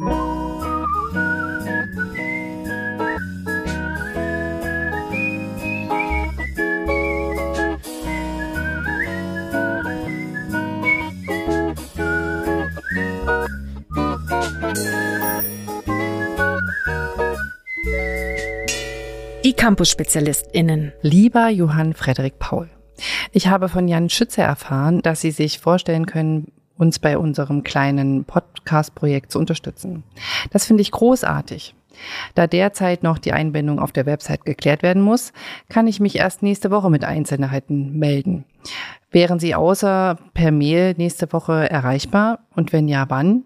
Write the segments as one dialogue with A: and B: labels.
A: Die Campus-SpezialistInnen.
B: Lieber Johann Frederik Paul, ich habe von Jan Schütze erfahren, dass Sie sich vorstellen können, uns bei unserem kleinen Podcast-Projekt zu unterstützen. Das finde ich großartig. Da derzeit noch die Einbindung auf der Website geklärt werden muss, kann ich mich erst nächste Woche mit Einzelheiten melden. Wären Sie außer per Mail nächste Woche erreichbar? Und wenn ja, wann?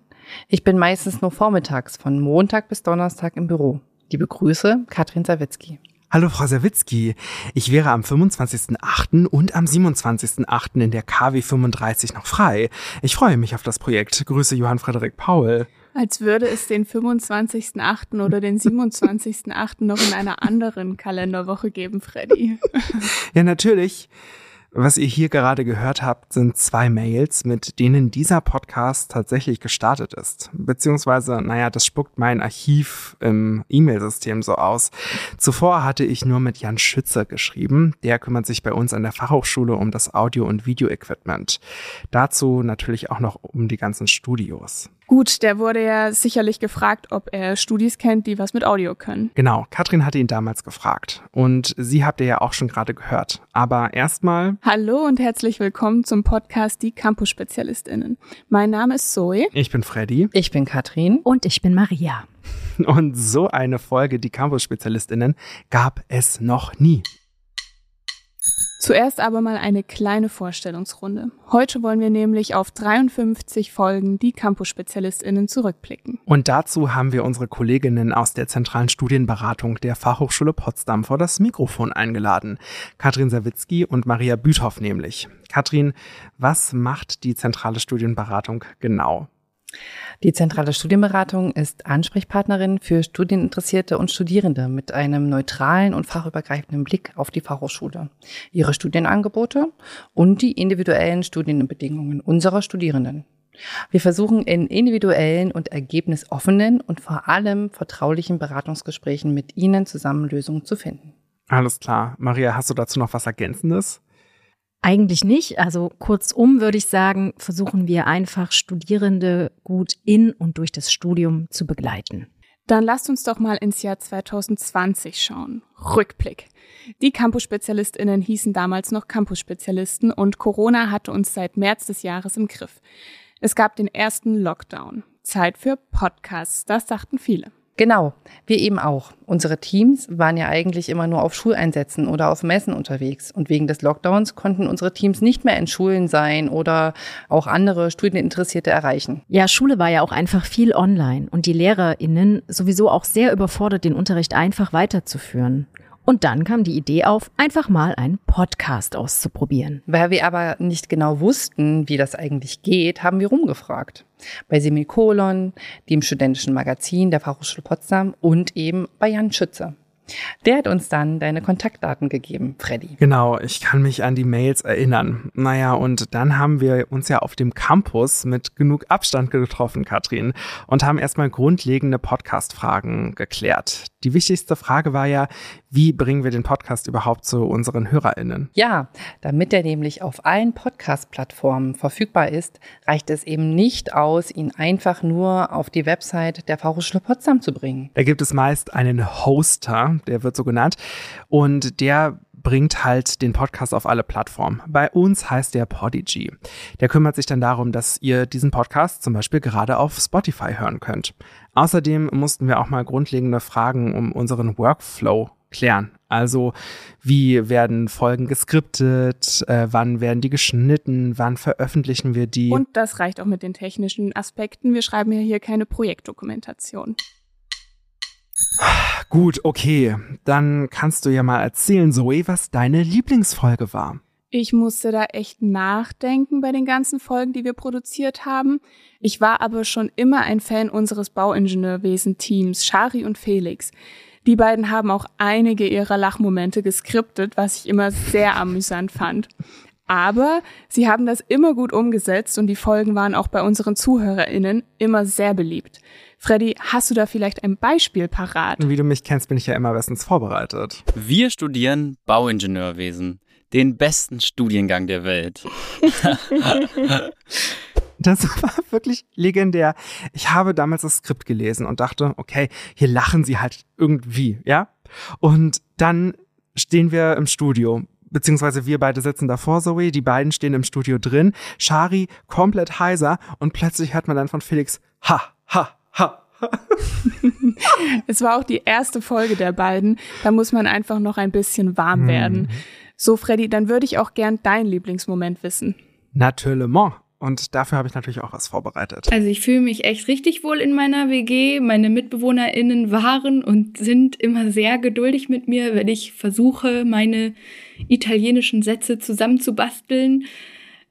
B: Ich bin meistens nur vormittags von Montag bis Donnerstag im Büro. Liebe Grüße, Katrin Sawicki.
C: Hallo Frau Sawicki, ich wäre am 25.08. und am 27.08. in der KW 35 noch frei. Ich freue mich auf das Projekt. Grüße Johann Frederik Paul.
D: Als würde es den 25.08. oder den 27.08. noch in einer anderen Kalenderwoche geben, Freddy.
C: ja, natürlich. Was ihr hier gerade gehört habt, sind zwei Mails, mit denen dieser Podcast tatsächlich gestartet ist. Beziehungsweise, naja, das spuckt mein Archiv im E-Mail-System so aus. Zuvor hatte ich nur mit Jan Schützer geschrieben. Der kümmert sich bei uns an der Fachhochschule um das Audio- und Video-Equipment. Dazu natürlich auch noch um die ganzen Studios.
D: Gut, der wurde ja sicherlich gefragt, ob er Studis kennt, die was mit Audio können.
C: Genau, Katrin hatte ihn damals gefragt. Und sie habt ihr ja auch schon gerade gehört. Aber erstmal.
D: Hallo und herzlich willkommen zum Podcast Die Campus-SpezialistInnen. Mein Name ist Zoe.
C: Ich bin Freddy.
B: Ich bin Katrin.
A: Und ich bin Maria.
C: Und so eine Folge Die Campus-SpezialistInnen gab es noch nie.
D: Zuerst aber mal eine kleine Vorstellungsrunde. Heute wollen wir nämlich auf 53 Folgen die Campus-SpezialistInnen zurückblicken.
C: Und dazu haben wir unsere Kolleginnen aus der zentralen Studienberatung der Fachhochschule Potsdam vor das Mikrofon eingeladen. Katrin Sawicki und Maria Büthoff nämlich. Katrin, was macht die zentrale Studienberatung genau?
B: Die zentrale Studienberatung ist Ansprechpartnerin für Studieninteressierte und Studierende mit einem neutralen und fachübergreifenden Blick auf die Fachhochschule, ihre Studienangebote und die individuellen Studienbedingungen unserer Studierenden. Wir versuchen in individuellen und ergebnisoffenen und vor allem vertraulichen Beratungsgesprächen mit Ihnen zusammen Lösungen zu finden.
C: Alles klar. Maria, hast du dazu noch was Ergänzendes?
A: Eigentlich nicht. Also kurzum würde ich sagen, versuchen wir einfach Studierende gut in und durch das Studium zu begleiten.
D: Dann lasst uns doch mal ins Jahr 2020 schauen. Rückblick. Die Campus-SpezialistInnen hießen damals noch Campus-Spezialisten und Corona hatte uns seit März des Jahres im Griff. Es gab den ersten Lockdown. Zeit für Podcasts, das sagten viele.
B: Genau, wir eben auch. Unsere Teams waren ja eigentlich immer nur auf Schuleinsätzen oder auf Messen unterwegs. Und wegen des Lockdowns konnten unsere Teams nicht mehr in Schulen sein oder auch andere Studieninteressierte erreichen.
A: Ja, Schule war ja auch einfach viel online und die LehrerInnen sowieso auch sehr überfordert, den Unterricht einfach weiterzuführen. Und dann kam die Idee auf, einfach mal einen Podcast auszuprobieren.
B: Weil wir aber nicht genau wussten, wie das eigentlich geht, haben wir rumgefragt. Bei Semikolon, dem studentischen Magazin der Fachhochschule Potsdam und eben bei Jan Schütze. Der hat uns dann deine Kontaktdaten gegeben, Freddy.
C: Genau, ich kann mich an die Mails erinnern. Naja, und dann haben wir uns ja auf dem Campus mit genug Abstand getroffen, Katrin, und haben erstmal grundlegende Podcast-Fragen geklärt. Die wichtigste Frage war ja, wie bringen wir den Podcast überhaupt zu unseren HörerInnen?
B: Ja, damit er nämlich auf allen Podcast-Plattformen verfügbar ist, reicht es eben nicht aus, ihn einfach nur auf die Website der Fachhochschule Potsdam zu bringen.
C: Da gibt es meist einen Hoster, der wird so genannt, und der bringt halt den Podcast auf alle Plattformen. Bei uns heißt der Podigy. Der kümmert sich dann darum, dass ihr diesen Podcast zum Beispiel gerade auf Spotify hören könnt. Außerdem mussten wir auch mal grundlegende Fragen um unseren Workflow klären. Also wie werden Folgen geskriptet, äh, wann werden die geschnitten, wann veröffentlichen wir die.
D: Und das reicht auch mit den technischen Aspekten. Wir schreiben ja hier keine Projektdokumentation.
C: Gut, okay. Dann kannst du ja mal erzählen, Zoe, was deine Lieblingsfolge war.
D: Ich musste da echt nachdenken bei den ganzen Folgen, die wir produziert haben. Ich war aber schon immer ein Fan unseres Bauingenieurwesen-Teams, Shari und Felix. Die beiden haben auch einige ihrer Lachmomente geskriptet, was ich immer sehr amüsant fand. Aber sie haben das immer gut umgesetzt und die Folgen waren auch bei unseren ZuhörerInnen immer sehr beliebt. Freddy, hast du da vielleicht ein Beispiel parat?
C: Wie du mich kennst, bin ich ja immer bestens vorbereitet.
E: Wir studieren Bauingenieurwesen, den besten Studiengang der Welt.
C: Das war wirklich legendär. Ich habe damals das Skript gelesen und dachte, okay, hier lachen sie halt irgendwie, ja? Und dann stehen wir im Studio beziehungsweise wir beide sitzen davor, Zoe, die beiden stehen im Studio drin, Shari komplett heiser und plötzlich hört man dann von Felix, ha, ha, ha.
D: es war auch die erste Folge der beiden, da muss man einfach noch ein bisschen warm hm. werden. So, Freddy, dann würde ich auch gern deinen Lieblingsmoment wissen.
C: Natürlich. Und dafür habe ich natürlich auch was vorbereitet.
F: Also ich fühle mich echt richtig wohl in meiner WG. Meine MitbewohnerInnen waren und sind immer sehr geduldig mit mir, wenn ich versuche, meine italienischen Sätze zusammenzubasteln.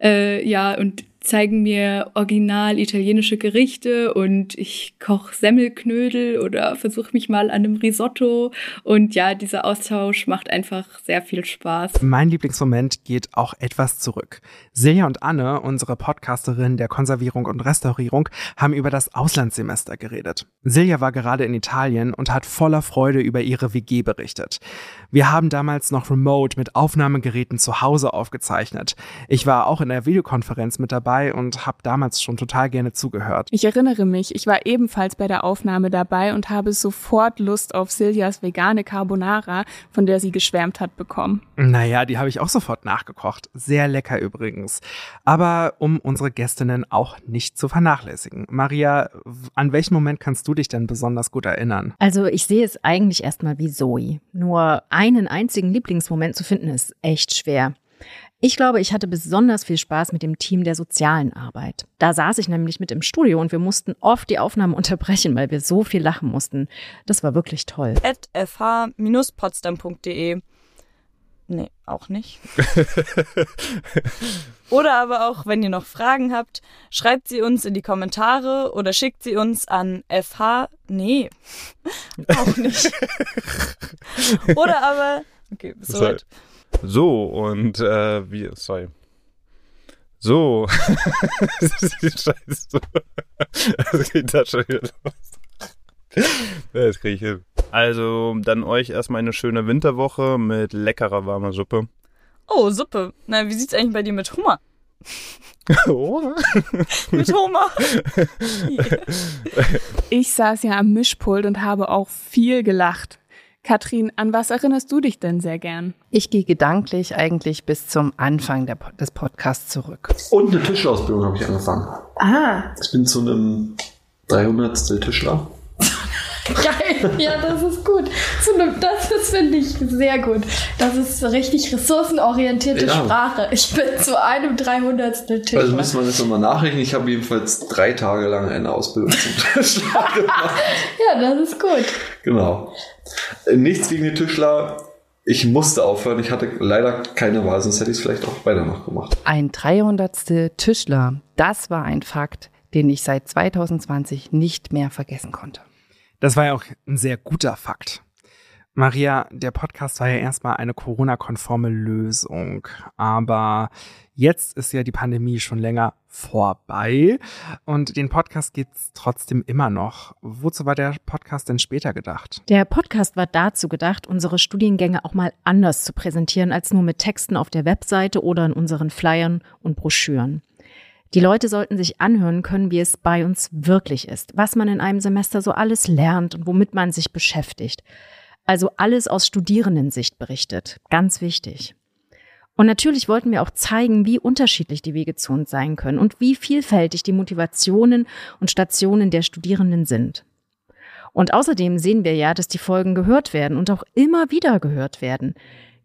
F: Äh, ja, und zeigen mir original italienische Gerichte und ich koche Semmelknödel oder versuche mich mal an einem Risotto. Und ja, dieser Austausch macht einfach sehr viel Spaß.
C: Mein Lieblingsmoment geht auch etwas zurück. Silja und Anne, unsere Podcasterin der Konservierung und Restaurierung, haben über das Auslandssemester geredet. Silja war gerade in Italien und hat voller Freude über ihre WG berichtet. Wir haben damals noch remote mit Aufnahmegeräten zu Hause aufgezeichnet. Ich war auch in der Videokonferenz mit dabei dabei und habe damals schon total gerne zugehört.
D: Ich erinnere mich, ich war ebenfalls bei der Aufnahme dabei und habe sofort Lust auf Siljas vegane Carbonara, von der sie geschwärmt hat, bekommen.
C: Naja, die habe ich auch sofort nachgekocht. Sehr lecker übrigens. Aber um unsere Gästinnen auch nicht zu vernachlässigen. Maria, an welchen Moment kannst du dich denn besonders gut erinnern?
A: Also ich sehe es eigentlich erstmal wie Zoe. Nur einen einzigen Lieblingsmoment zu finden ist echt schwer. Ich glaube, ich hatte besonders viel Spaß mit dem Team der sozialen Arbeit. Da saß ich nämlich mit im Studio und wir mussten oft die Aufnahme unterbrechen, weil wir so viel lachen mussten. Das war wirklich toll.
G: At fh-potsdam.de Nee, auch nicht. oder aber auch, wenn ihr noch Fragen habt, schreibt sie uns in die Kommentare oder schickt sie uns an fh. Nee, auch nicht. oder aber, okay, bis soweit.
H: So, und äh, wie, sorry. So. Scheiße. Das geht da schon wieder los. Das kriege ich hin. Also, dann euch erstmal eine schöne Winterwoche mit leckerer warmer Suppe.
G: Oh, Suppe. Na, wie sieht's eigentlich bei dir mit Hummer?
H: Oh.
G: mit Hummer.
D: Ich saß ja am Mischpult und habe auch viel gelacht. Katrin, an was erinnerst du dich denn sehr gern?
B: Ich gehe gedanklich eigentlich bis zum Anfang der, des Podcasts zurück.
I: Und eine Tischlerausbildung habe ich angefangen.
D: Ah.
I: Ich bin zu einem 300. Tischler.
F: Geil, ja, das ist gut. Das ist, finde ich, sehr gut. Das ist richtig ressourcenorientierte ja. Sprache. Ich bin zu einem 300. Tischler.
I: Also müssen wir das nochmal nachrechnen. Ich habe jedenfalls drei Tage lang eine Ausbildung zum Tischler gemacht.
F: ja, das ist gut.
I: Genau. Nichts gegen die Tischler. Ich musste aufhören. Ich hatte leider keine Wahl, sonst hätte ich es vielleicht auch weiter noch gemacht.
B: Ein 300. Tischler, das war ein Fakt, den ich seit 2020 nicht mehr vergessen konnte.
C: Das war ja auch ein sehr guter Fakt. Maria, der Podcast war ja erstmal eine Corona-konforme Lösung, aber jetzt ist ja die Pandemie schon länger vorbei und den Podcast gibt's trotzdem immer noch. Wozu war der Podcast denn später gedacht?
A: Der Podcast war dazu gedacht, unsere Studiengänge auch mal anders zu präsentieren als nur mit Texten auf der Webseite oder in unseren Flyern und Broschüren. Die Leute sollten sich anhören können, wie es bei uns wirklich ist, was man in einem Semester so alles lernt und womit man sich beschäftigt. Also alles aus Studierendensicht berichtet. Ganz wichtig. Und natürlich wollten wir auch zeigen, wie unterschiedlich die Wege zu uns sein können und wie vielfältig die Motivationen und Stationen der Studierenden sind. Und außerdem sehen wir ja, dass die Folgen gehört werden und auch immer wieder gehört werden.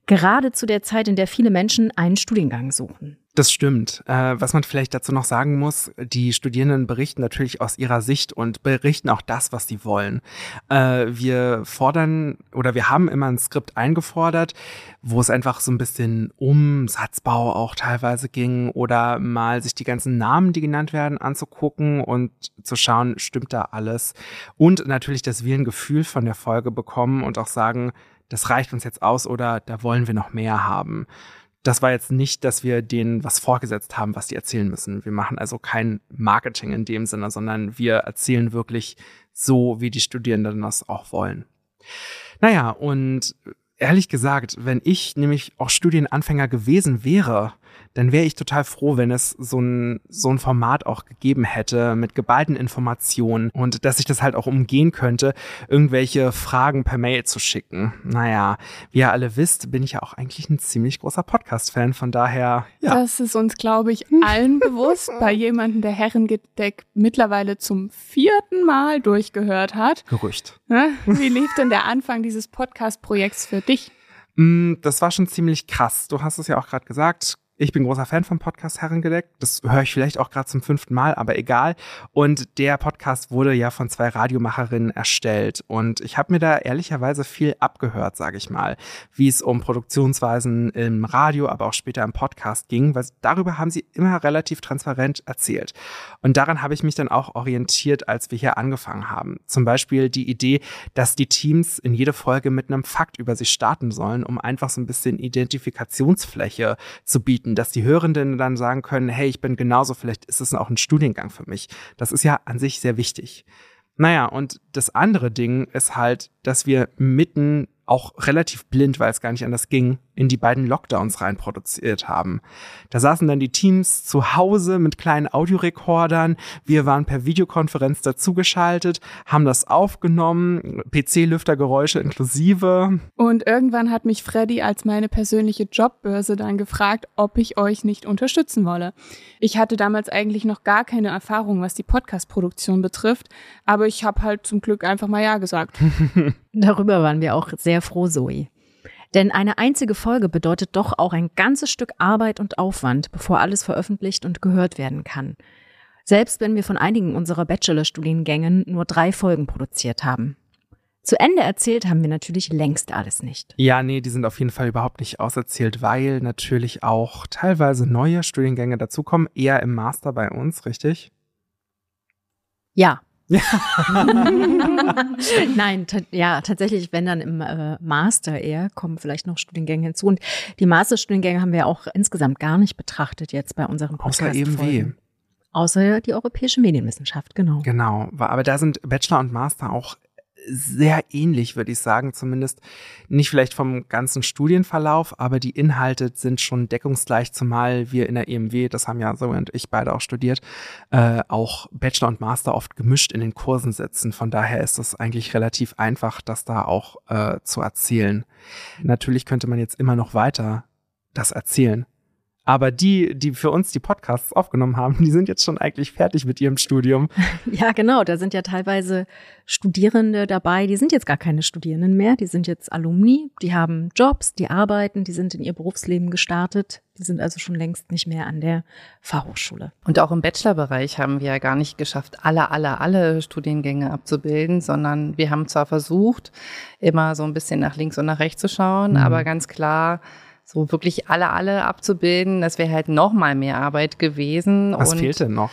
A: Gerade zu der Zeit, in der viele Menschen einen Studiengang suchen.
C: Das stimmt. Äh, was man vielleicht dazu noch sagen muss, die Studierenden berichten natürlich aus ihrer Sicht und berichten auch das, was sie wollen. Äh, wir fordern oder wir haben immer ein Skript eingefordert, wo es einfach so ein bisschen um Satzbau auch teilweise ging oder mal sich die ganzen Namen, die genannt werden, anzugucken und zu schauen, stimmt da alles. Und natürlich, dass wir ein Gefühl von der Folge bekommen und auch sagen, das reicht uns jetzt aus oder da wollen wir noch mehr haben das war jetzt nicht, dass wir denen was vorgesetzt haben, was die erzählen müssen. Wir machen also kein Marketing in dem Sinne, sondern wir erzählen wirklich so, wie die Studierenden das auch wollen. Naja, und ehrlich gesagt, wenn ich nämlich auch Studienanfänger gewesen wäre, dann wäre ich total froh, wenn es so ein, so ein Format auch gegeben hätte mit geballten Informationen und dass ich das halt auch umgehen könnte, irgendwelche Fragen per Mail zu schicken. Naja, wie ihr alle wisst, bin ich ja auch eigentlich ein ziemlich großer Podcast-Fan, von daher, ja.
D: Das ist uns, glaube ich, allen bewusst, bei jemandem, der Herrengedeck mittlerweile zum vierten Mal durchgehört hat.
C: Gerücht.
D: Ne? Wie lief denn der Anfang dieses Podcast-Projekts für dich?
C: Mm, Das war schon ziemlich krass. Du hast es ja auch gerade gesagt. Ich bin großer Fan vom Podcast Herrengedeck. Das höre ich vielleicht auch gerade zum fünften Mal, aber egal. Und der Podcast wurde ja von zwei Radiomacherinnen erstellt. Und ich habe mir da ehrlicherweise viel abgehört, sage ich mal, wie es um Produktionsweisen im Radio, aber auch später im Podcast ging, weil darüber haben sie immer relativ transparent erzählt. Und daran habe ich mich dann auch orientiert, als wir hier angefangen haben. Zum Beispiel die Idee, dass die Teams in jede Folge mit einem Fakt über sich starten sollen, um einfach so ein bisschen Identifikationsfläche zu bieten, dass die Hörenden dann sagen können, hey, ich bin genauso, vielleicht ist es auch ein Studiengang für mich. Das ist ja an sich sehr wichtig. Naja, und das andere Ding ist halt, dass wir mitten auch relativ blind, weil es gar nicht anders ging, in die beiden Lockdowns rein produziert haben. Da saßen dann die Teams zu Hause mit kleinen Audiorekordern. Wir waren per Videokonferenz dazugeschaltet, haben das aufgenommen, PC-Lüftergeräusche inklusive.
D: Und irgendwann hat mich Freddy als meine persönliche Jobbörse dann gefragt, ob ich euch nicht unterstützen wolle. Ich hatte damals eigentlich noch gar keine Erfahrung, was die Podcast-Produktion betrifft, aber ich habe halt zum Glück einfach mal Ja gesagt.
A: Darüber waren wir auch sehr froh, Zoe. Denn eine einzige Folge bedeutet doch auch ein ganzes Stück Arbeit und Aufwand, bevor alles veröffentlicht und gehört werden kann. Selbst wenn wir von einigen unserer Bachelorstudiengängen nur drei Folgen produziert haben. Zu Ende erzählt haben wir natürlich längst alles nicht.
C: Ja, nee, die sind auf jeden Fall überhaupt nicht auserzählt, weil natürlich auch teilweise neue Studiengänge dazukommen, eher im Master bei uns, richtig?
A: Ja. Nein, ja, tatsächlich, wenn dann im äh, Master eher, kommen vielleicht noch Studiengänge hinzu. Und die Masterstudiengänge haben wir auch insgesamt gar nicht betrachtet jetzt bei unserem Podcast.
C: Außer EMW.
A: Außer die europäische Medienwissenschaft, genau.
C: Genau, aber da sind Bachelor und Master auch sehr ähnlich, würde ich sagen, zumindest nicht vielleicht vom ganzen Studienverlauf, aber die Inhalte sind schon deckungsgleich, zumal wir in der EMW, das haben ja so und ich beide auch studiert, äh, auch Bachelor und Master oft gemischt in den Kursen sitzen. Von daher ist es eigentlich relativ einfach, das da auch äh, zu erzählen. Natürlich könnte man jetzt immer noch weiter das erzählen. Aber die, die für uns die Podcasts aufgenommen haben, die sind jetzt schon eigentlich fertig mit ihrem Studium.
A: Ja, genau. Da sind ja teilweise Studierende dabei, die sind jetzt gar keine Studierenden mehr, die sind jetzt Alumni, die haben Jobs, die arbeiten, die sind in ihr Berufsleben gestartet. Die sind also schon längst nicht mehr an der Fachhochschule.
B: Und auch im Bachelorbereich haben wir ja gar nicht geschafft, alle, alle, alle Studiengänge abzubilden, sondern wir haben zwar versucht, immer so ein bisschen nach links und nach rechts zu schauen,
C: Mhm.
B: aber ganz klar, so wirklich alle, alle abzubilden, das wäre halt noch mal mehr Arbeit gewesen.
C: Was
B: und,
C: fehlt denn noch?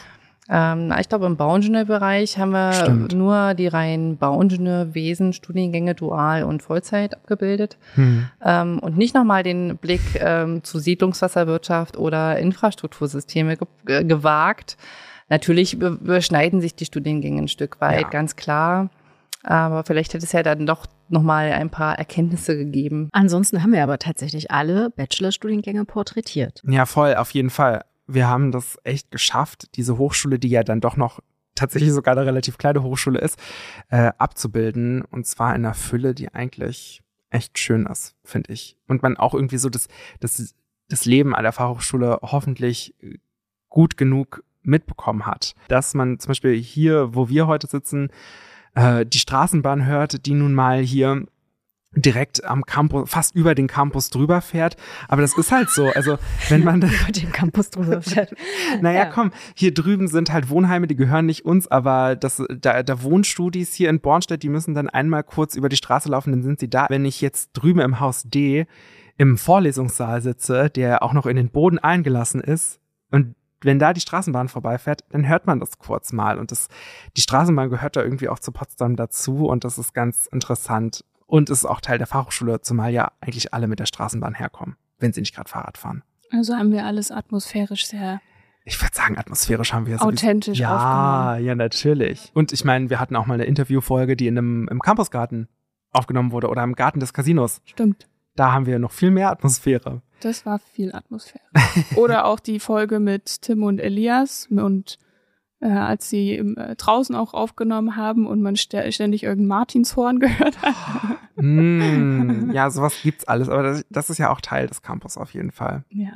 B: Ähm, ich glaube, im Bauingenieurbereich haben wir
C: Stimmt.
B: nur die reinen Bauingenieurwesen, Studiengänge dual und Vollzeit abgebildet
C: Hm.
B: ähm, und nicht nochmal den Blick ähm, zu Siedlungswasserwirtschaft oder Infrastruktursysteme ge äh, gewagt. Natürlich über- überschneiden sich die Studiengänge ein Stück weit,
C: Ja.
B: ganz klar. Aber vielleicht hätte es ja dann doch nochmal ein paar Erkenntnisse gegeben.
A: Ansonsten haben wir aber tatsächlich alle Bachelorstudiengänge porträtiert.
C: Ja, voll, auf jeden Fall. Wir haben das echt geschafft, diese Hochschule, die ja dann doch noch tatsächlich sogar eine relativ kleine Hochschule ist, äh, abzubilden. Und zwar in einer Fülle, die eigentlich echt schön ist, finde ich. Und man auch irgendwie so das, das, das Leben an der Fachhochschule hoffentlich äh, gut genug mitbekommen hat. Dass man zum Beispiel hier, wo wir heute sitzen, äh, die Straßenbahn hört, die nun mal hier direkt am Campus, fast über den Campus drüber fährt. Aber das ist halt so. Also, wenn man
A: Über den Campus drüber fährt.
C: naja,
A: Ja.
C: komm, hier drüben sind halt Wohnheime, die gehören nicht uns, aber das, da, da Wohnstudis hier in Bornstedt, die müssen dann einmal kurz über die Straße laufen, dann sind sie da. Wenn ich jetzt drüben im Haus D im Vorlesungssaal sitze, der auch noch in den Boden eingelassen ist und wenn da die Straßenbahn vorbeifährt, dann hört man das kurz mal. Und das, die Straßenbahn gehört da irgendwie auch zu Potsdam dazu und das ist ganz interessant. Und ist auch Teil der Fachhochschule, zumal ja eigentlich alle mit der Straßenbahn herkommen. wenn sie nicht gerade Fahrrad fahren.
D: Also haben wir alles atmosphärisch sehr
C: Ich würde sagen, atmosphärisch haben wir es.
D: authentisch
C: Ja,
D: aufgenommen.
C: ja, natürlich. Und ich meine, wir hatten auch mal eine Interviewfolge, die in einem, im Campusgarten aufgenommen wurde oder im Garten des Casinos.
D: Stimmt.
C: Da haben wir noch viel mehr Atmosphäre.
D: Das war viel Atmosphäre. Oder auch die Folge mit Tim und Elias und äh, als sie im, äh, draußen auch aufgenommen haben und man stä- ständig irgendein Martinshorn gehört hat.
C: Mm, ja, sowas gibt's alles, aber das, das ist ja auch Teil des Campus auf jeden Fall.
D: Ja.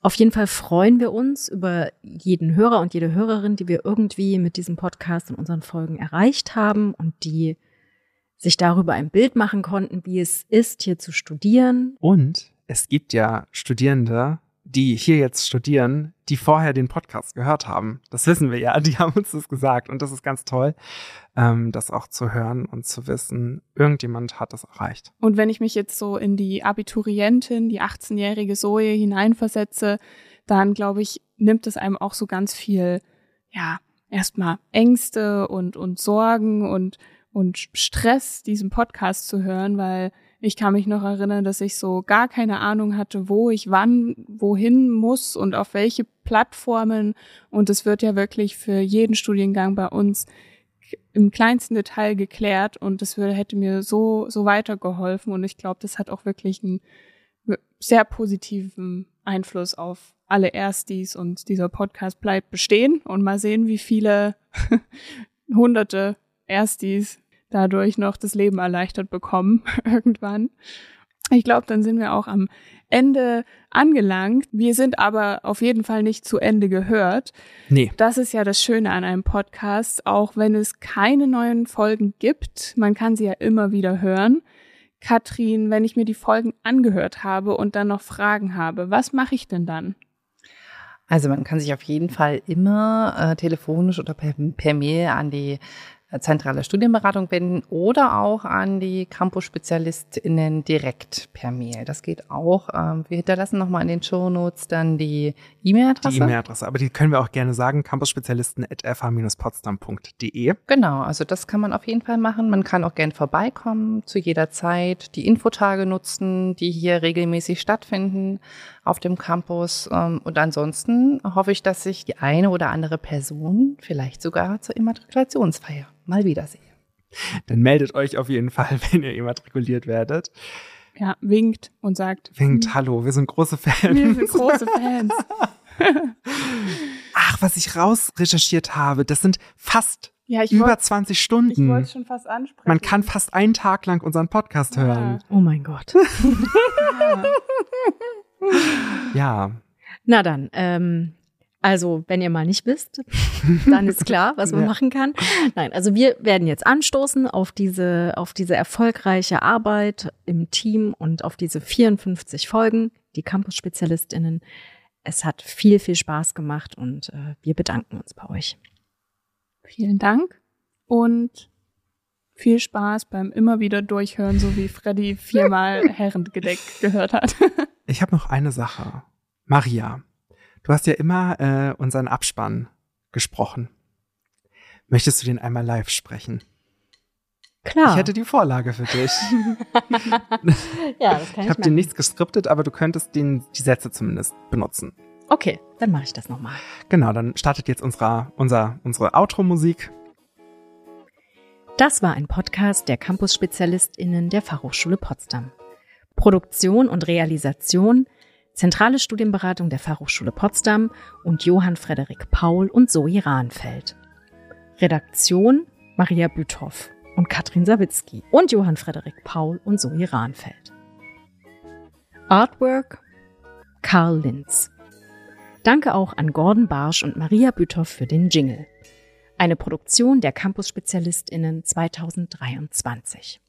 A: Auf jeden Fall freuen wir uns über jeden Hörer und jede Hörerin, die wir irgendwie mit diesem Podcast und unseren Folgen erreicht haben und die sich darüber ein Bild machen konnten, wie es ist, hier zu studieren.
C: Und es gibt ja Studierende, die hier jetzt studieren, die vorher den Podcast gehört haben. Das wissen wir ja, die haben uns das gesagt. Und das ist ganz toll, ähm, das auch zu hören und zu wissen, irgendjemand hat das erreicht.
D: Und wenn ich mich jetzt so in die Abiturientin, die 18-jährige Zoe hineinversetze, dann glaube ich, nimmt es einem auch so ganz viel, ja, erstmal Ängste und, und Sorgen und, und Stress, diesen Podcast zu hören, weil ich kann mich noch erinnern, dass ich so gar keine Ahnung hatte, wo ich wann, wohin muss und auf welche Plattformen. Und es wird ja wirklich für jeden Studiengang bei uns im kleinsten Detail geklärt. Und das würde, hätte mir so, so weitergeholfen. Und ich glaube, das hat auch wirklich einen sehr positiven Einfluss auf alle Erstis. Und dieser Podcast bleibt bestehen. Und mal sehen, wie viele hunderte Erstis dadurch noch das Leben erleichtert bekommen irgendwann. Ich glaube, dann sind wir auch am Ende angelangt. Wir sind aber auf jeden Fall nicht zu Ende gehört.
C: Nee.
D: Das ist ja das Schöne an einem Podcast, auch wenn es keine neuen Folgen gibt. Man kann sie ja immer wieder hören. Katrin, wenn ich mir die Folgen angehört habe und dann noch Fragen habe, was mache ich denn dann?
B: Also man kann sich auf jeden Fall immer äh, telefonisch oder per, per Mail an die zentrale Studienberatung wenden oder auch an die Campus-SpezialistInnen direkt per Mail. Das geht auch. Ähm, wir hinterlassen nochmal in den Shownotes dann die E-Mail-Adresse.
C: Die E-Mail-Adresse, aber die können wir auch gerne sagen, campusspezialisten.fh-potsdam.de.
B: Genau, also das kann man auf jeden Fall machen. Man kann auch gern vorbeikommen zu jeder Zeit, die Infotage nutzen, die hier regelmäßig stattfinden auf dem Campus. Ähm, Und ansonsten hoffe ich, dass ich die eine oder andere Person vielleicht sogar zur Immatrikulationsfeier mal wiedersehe.
C: Dann meldet euch auf jeden Fall, wenn ihr immatrikuliert werdet.
D: Ja, winkt und sagt,
C: Winkt, hallo, wir sind große Fans.
D: wir sind große Fans.
C: Ach, was ich rausrecherchiert habe, das sind fast
D: Ja, ich
C: über
D: wollte
C: 20
D: ich
C: Stunden.
D: wollte schon fast ansprechen.
C: Man kann fast einen Tag lang unseren Podcast hören.
A: Oh mein Gott.
D: Ja.
C: Ja.
A: Na dann, ähm, also wenn ihr mal nicht wisst, dann ist klar, was man
C: Ja.
A: machen kann. Nein, also wir werden jetzt anstoßen auf diese, auf diese erfolgreiche Arbeit im Team und auf diese 54 Folgen, die Campus-SpezialistInnen. Es hat viel, viel Spaß gemacht und äh, wir bedanken uns bei euch.
D: Vielen Dank und viel Spaß beim immer wieder durchhören, so wie Freddy viermal Herrengedeck gehört hat.
C: Ich habe noch eine Sache. Maria, du hast ja immer äh, unseren Abspann gesprochen. Möchtest du den einmal live sprechen?
A: Klar.
C: Ich hätte die Vorlage für dich.
A: ja, das kann
C: Ich habe dir nichts geskriptet, aber du könntest den, die Sätze zumindest benutzen.
A: Okay, dann mache ich das nochmal.
C: Genau, dann startet jetzt unsere, unser, unsere Outro-Musik.
A: Das war ein Podcast der Campus-SpezialistInnen der Fachhochschule Potsdam. Produktion und Realisation Zentrale Studienberatung der Fachhochschule Potsdam und Johann Frederik Paul und Zoe Rahnfeld. Redaktion Maria Büthoff und Katrin Sawicki und Johann Frederik Paul und Zoe Rahnfeld. Artwork Karl Linz. Danke auch an Gordon Barsch und Maria Büthoff für den Jingle. Eine Produktion der Campus-SpezialistInnen 2023.